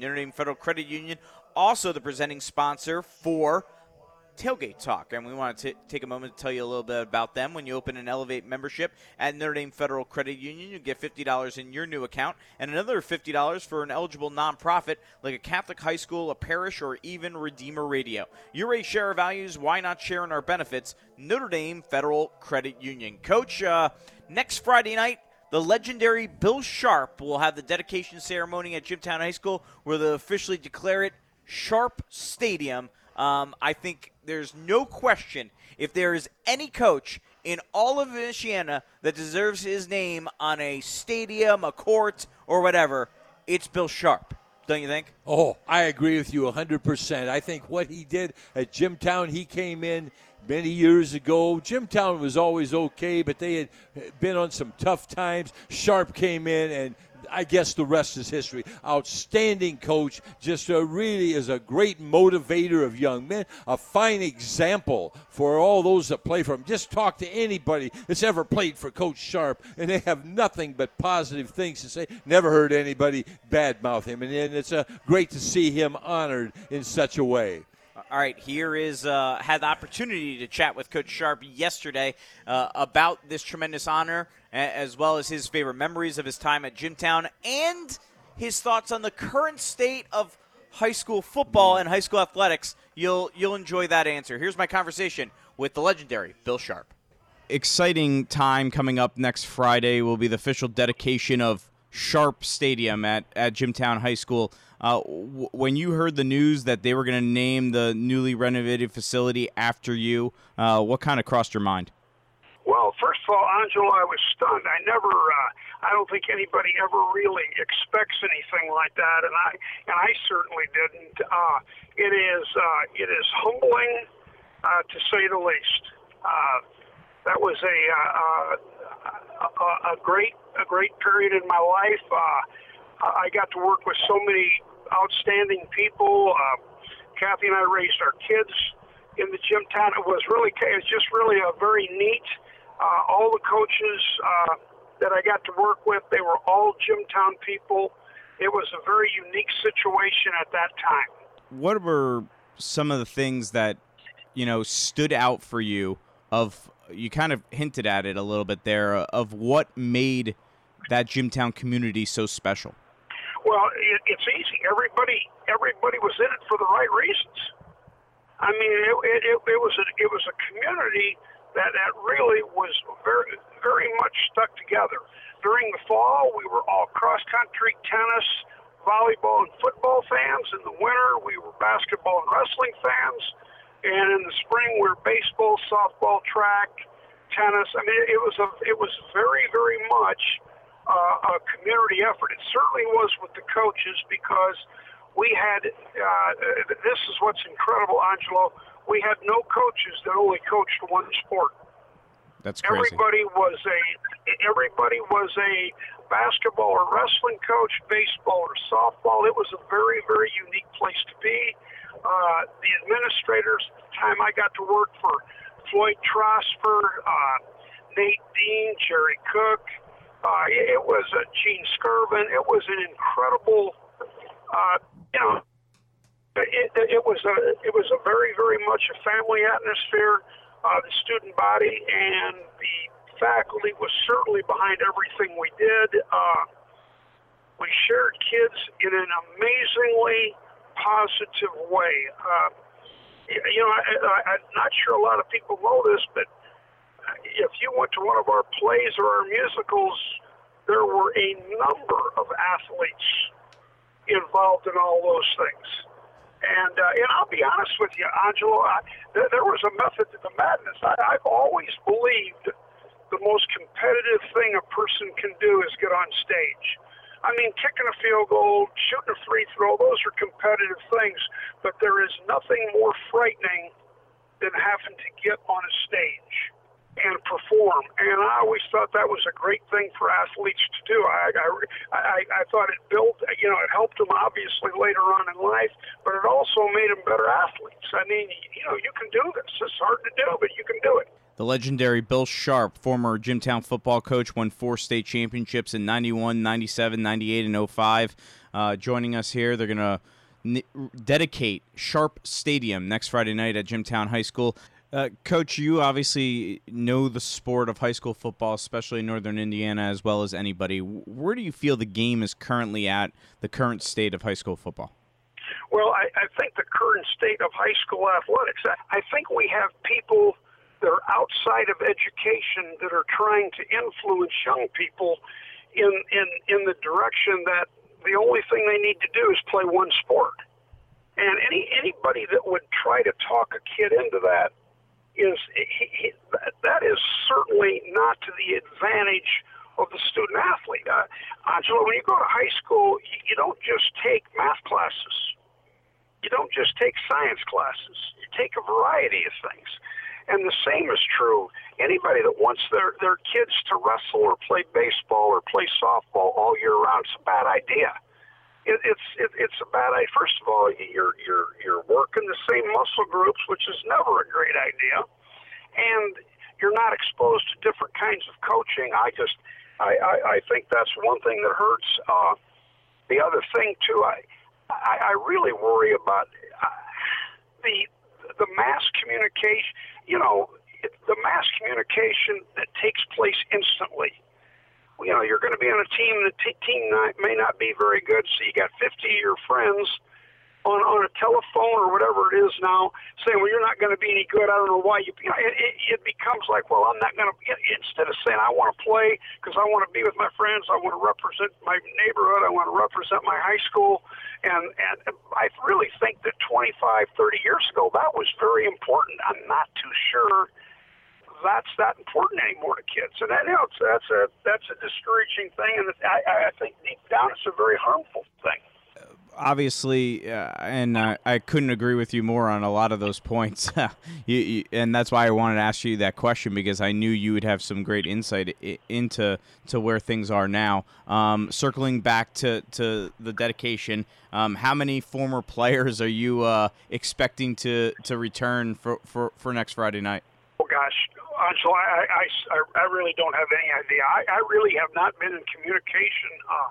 Notre Dame Federal Credit Union, also the presenting sponsor for Tailgate Talk. And we want to take a moment to tell you a little bit about them. When you open an Elevate membership at Notre Dame Federal Credit Union, you get $50 in your new account and another $50 for an eligible nonprofit like a Catholic high school, a parish, or even Redeemer Radio. You're a share our values. Why not share in our benefits? Notre Dame Federal Credit Union. Coach, uh, next Friday night, the legendary Bill Sharp will have the dedication ceremony at Jimtown High School where they'll officially declare it Sharp Stadium. Um, I think there's no question if there is any coach in all of Michiana that deserves his name on a stadium, a court, or whatever, it's Bill Sharp. Don't you think? Oh, I agree with you 100%. I think what he did at Jimtown, he came in many years ago. Jimtown was always okay, but they had been on some tough times. Sharp came in and I guess the rest is history. Outstanding coach, just a, really is a great motivator of young men, a fine example for all those that play for him. Just talk to anybody that's ever played for Coach Sharp, and they have nothing but positive things to say. Never heard anybody badmouth him, and, and it's uh, great to see him honored in such a way. All right, here is uh, had the opportunity to chat with Coach Sharp yesterday uh, about this tremendous honor, as well as his favorite memories of his time at Jimtown and his thoughts on the current state of high school football and high school athletics. You'll you'll enjoy that answer. Here's my conversation with the legendary Bill Sharp. Exciting time coming up next Friday will be the official dedication of Sharp Stadium at, at Jimtown High School. Uh, w- when you heard the news that they were going to name the newly renovated facility after you, uh, what kind of crossed your mind? Well, first of all, Angelo, I was stunned. I never, uh, I don't think anybody ever really expects anything like that, and I, and I certainly didn't. Uh, it is, uh, it is humbling, uh, to say the least. Uh, that was a, uh, a, a great, a great period in my life. Uh, I got to work with so many outstanding people. Uh, Kathy and I raised our kids in the Jimtown. It was really, it was just really a very neat. Uh, all the coaches uh, that I got to work with, they were all Jimtown people. It was a very unique situation at that time. What were some of the things that you know stood out for you? Of you kind of hinted at it a little bit there of what made that Jimtown community so special. Well, it, it's easy. Everybody, everybody was in it for the right reasons. I mean, it, it, it was a, it was a community that that really was very very much stuck together. During the fall, we were all cross country, tennis, volleyball, and football fans. In the winter, we were basketball and wrestling fans. And in the spring, we were baseball, softball, track, tennis. I mean, it was a it was very very much uh, a community effort. It certainly was with the coaches because we had, uh, this is what's incredible, Angelo, we had no coaches that only coached one sport. That's crazy. Everybody was a everybody was a basketball or wrestling coach, baseball or softball. It was a very very unique place to be. Uh, the administrators, the time I got to work for Floyd Trosper, uh, Nate Dean, Jerry Cook, uh, it, was a Gene Skirvin. It was an incredible, uh, you know, it, it was a it was a very very much a family atmosphere. Uh, the student body and the faculty was certainly behind everything we did. Uh, we shared kids in an amazingly positive way. Uh, you know, I, I, I'm not sure a lot of people know this, but if you went to one of our plays or our musicals, there were a number of athletes involved in all those things. And uh, and I'll be honest with you, Angelo, I, th- there was a method to the madness. I, I've always believed the most competitive thing a person can do is get on stage. I mean, kicking a field goal, shooting a free throw, those are competitive things, but there is nothing more frightening than having to get on a stage and perform. And I always thought that was a great thing for athletes to do. I, I, I, I thought it built, you know, it helped them obviously later on in life, but it also made them better athletes. I mean, you know, you can do this. It's hard to do, but you can do it. The legendary Bill Sharp, former Jimtown football coach, won four state championships in 91, 97, 98, and 05. Uh, joining us here, they're going to n- dedicate Sharp Stadium next Friday night at Jimtown High School. Uh, Coach, you obviously know the sport of high school football, especially in Northern Indiana, as well as anybody. Where do you feel the game is currently at, the current state of high school football? Well, I, I think the current state of high school athletics, I, I think we have people – that are outside of education that are trying to influence young people in in in the direction that the only thing they need to do is play one sport. And any anybody that would try to talk a kid into that is he, he, that is certainly not to the advantage of the student athlete. Uh, Angelo, when you go to high school, you, you don't just take math classes. You don't just take science classes. You take a variety of things. And the same is true. Anybody that wants their, their kids to wrestle or play baseball or play softball all year round, it's a bad idea. It, it's it, it's a bad idea. First of all, you're you're you're working the same muscle groups, which is never a great idea, and you're not exposed to different kinds of coaching. I just I I, I think that's one thing that hurts. Uh, the other thing too, I I, I really worry about uh, the the mass communication, you know, the mass communication that takes place instantly. You know, you're going to be on a team. The t- team not, may not be very good, so you got 50 of your friends on on a telephone or whatever it is now, saying, "Well, you're not going to be any good. I don't know why you." you know, it, it, it becomes like, "Well, I'm not going to." Instead of saying, "I want to play because I want to be with my friends. I want to represent my neighborhood. I want to represent my high school," and and I really think that 25, 30 years ago that was very important. I'm not too sure that's not important anymore to kids. And that, that's a that's a discouraging thing, and I, I think deep down it's a very harmful thing obviously, uh, and I, I, couldn't agree with you more on a lot of those points. you, you, and that's why I wanted to ask you that question because I knew you would have some great insight into to where things are now. Um, circling back to, to the dedication, um, how many former players are you uh, expecting to, to return for, for, for next Friday night? Gosh, Angelo, I, I, I really don't have any idea. I, I really have not been in communication. Uh,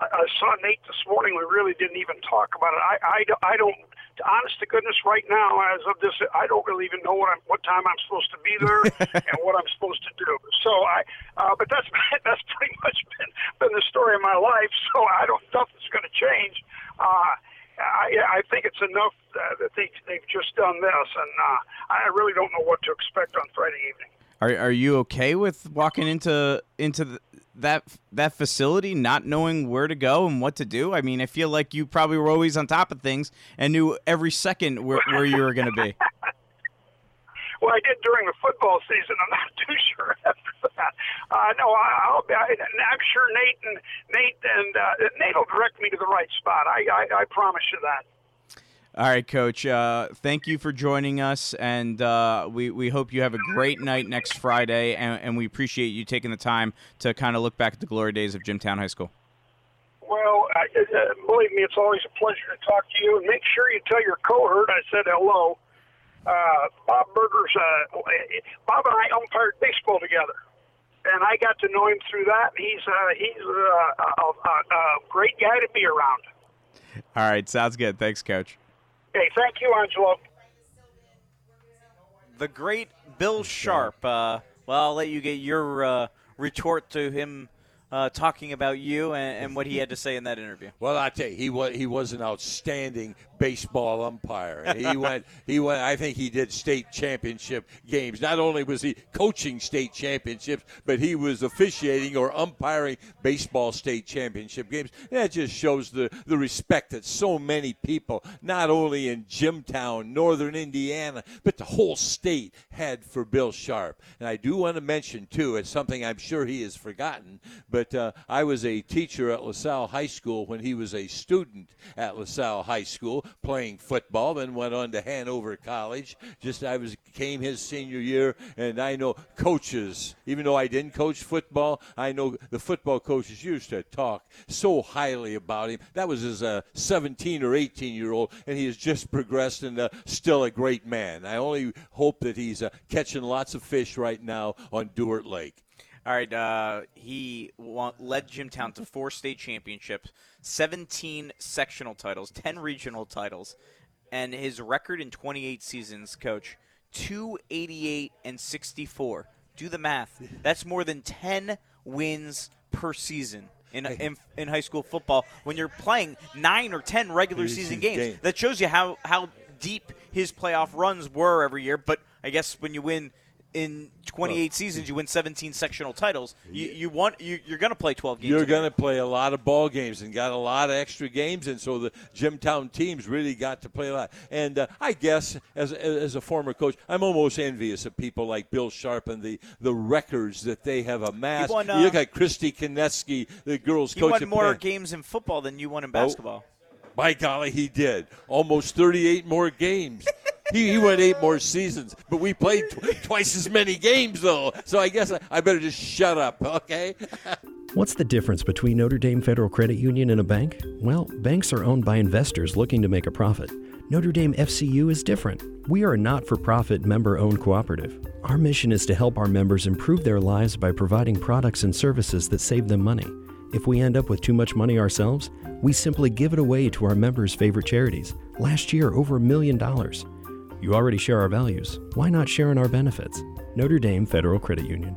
I, saw Nate this morning. We really didn't even talk about it. I, I, I don't, honest to goodness, right now, as of this, I don't really even know what I'm, what time I'm supposed to be there and what I'm supposed to do. So I, uh, but that's that's pretty much been been the story of my life. So I don't nothing's going to change. Uh, I, I think it's enough uh, that they they've just done this, and uh, I really don't know what to expect on Friday evening. Are are you okay with walking into into the, that that facility not knowing where to go and what to do? I mean, I feel like you probably were always on top of things and knew every second where, where you were going to be. well, I did during the football season. I'm not too sure after that. Uh, no, I, I'll be. I, I'm sure Nate and Nate and uh, Nate will direct me to the right spot. I, I, I promise you that. All right, Coach. Uh, thank you for joining us, and uh, we we hope you have a great night next Friday, and, and we appreciate you taking the time to kind of look back at the glory days of Jimtown High School. Well, I, uh, believe me, it's always a pleasure to talk to you, and make sure you tell your cohort I said hello. Uh, Bob Berger's uh, Bob and I umpired baseball together, and I got to know him through that. He's uh, he's uh, a, a, a great guy to be around. All right, sounds good. Thanks, Coach. Okay, thank you, Angelo. The great Bill Sharp. Uh, well, I'll let you get your uh, retort to him uh, talking about you and, and, what he had to say in that interview. Well, I tell you, he was he was an outstanding baseball umpire. he went he went. I think he did state championship games. Not only was he coaching state championships, but he was officiating or umpiring baseball state championship games. That just shows the the respect that so many people, not only in Jimtown, Northern Indiana, but the whole state had for Bill Sharp. And I do want to mention too, it's something I'm sure he has forgotten, but but uh, I was a teacher at LaSalle High School when he was a student at LaSalle High School playing football. Then went on to Hanover College. Just I was came his senior year, and I know coaches. Even though I didn't coach football, I know the football coaches used to talk so highly about him. That was as a 17 or 18 year old, and he has just progressed and uh, still a great man. I only hope that he's uh, catching lots of fish right now on Dewart Lake. All right, uh, he led Jimtown to four state championships, 17 sectional titles, 10 regional titles, and his record in 28 seasons, coach, 288 and 64. Do the math. That's more than 10 wins per season. In, in, in high school football, when you're playing nine or ten regular season games, that shows you how, how deep his playoff runs were every year. But I guess when you win in 28 well, seasons, you win 17 sectional titles. You, you want you, are going to play 12 games. You're going to play a lot of ball games and got a lot of extra games, and so the Jimtown teams really got to play a lot. And uh, I guess as as a former coach, I'm almost envious of people like Bill Sharp and the the records that they have amassed. Won, uh, you look at Christy Kineski, the girls' he coach. He won more Penn. games in football than you won in basketball. Oh, by golly, he did almost 38 more games. he, he went eight more seasons, but we played tw- twice as many games, though. So I guess I, I better just shut up, okay? What's the difference between Notre Dame Federal Credit Union and a bank? Well, banks are owned by investors looking to make a profit. Notre Dame FCU is different. We are a not for profit member owned cooperative. Our mission is to help our members improve their lives by providing products and services that save them money. If we end up with too much money ourselves, we simply give it away to our members' favorite charities. Last year, over a million dollars. You already share our values. Why not share in our benefits? Notre Dame Federal Credit Union.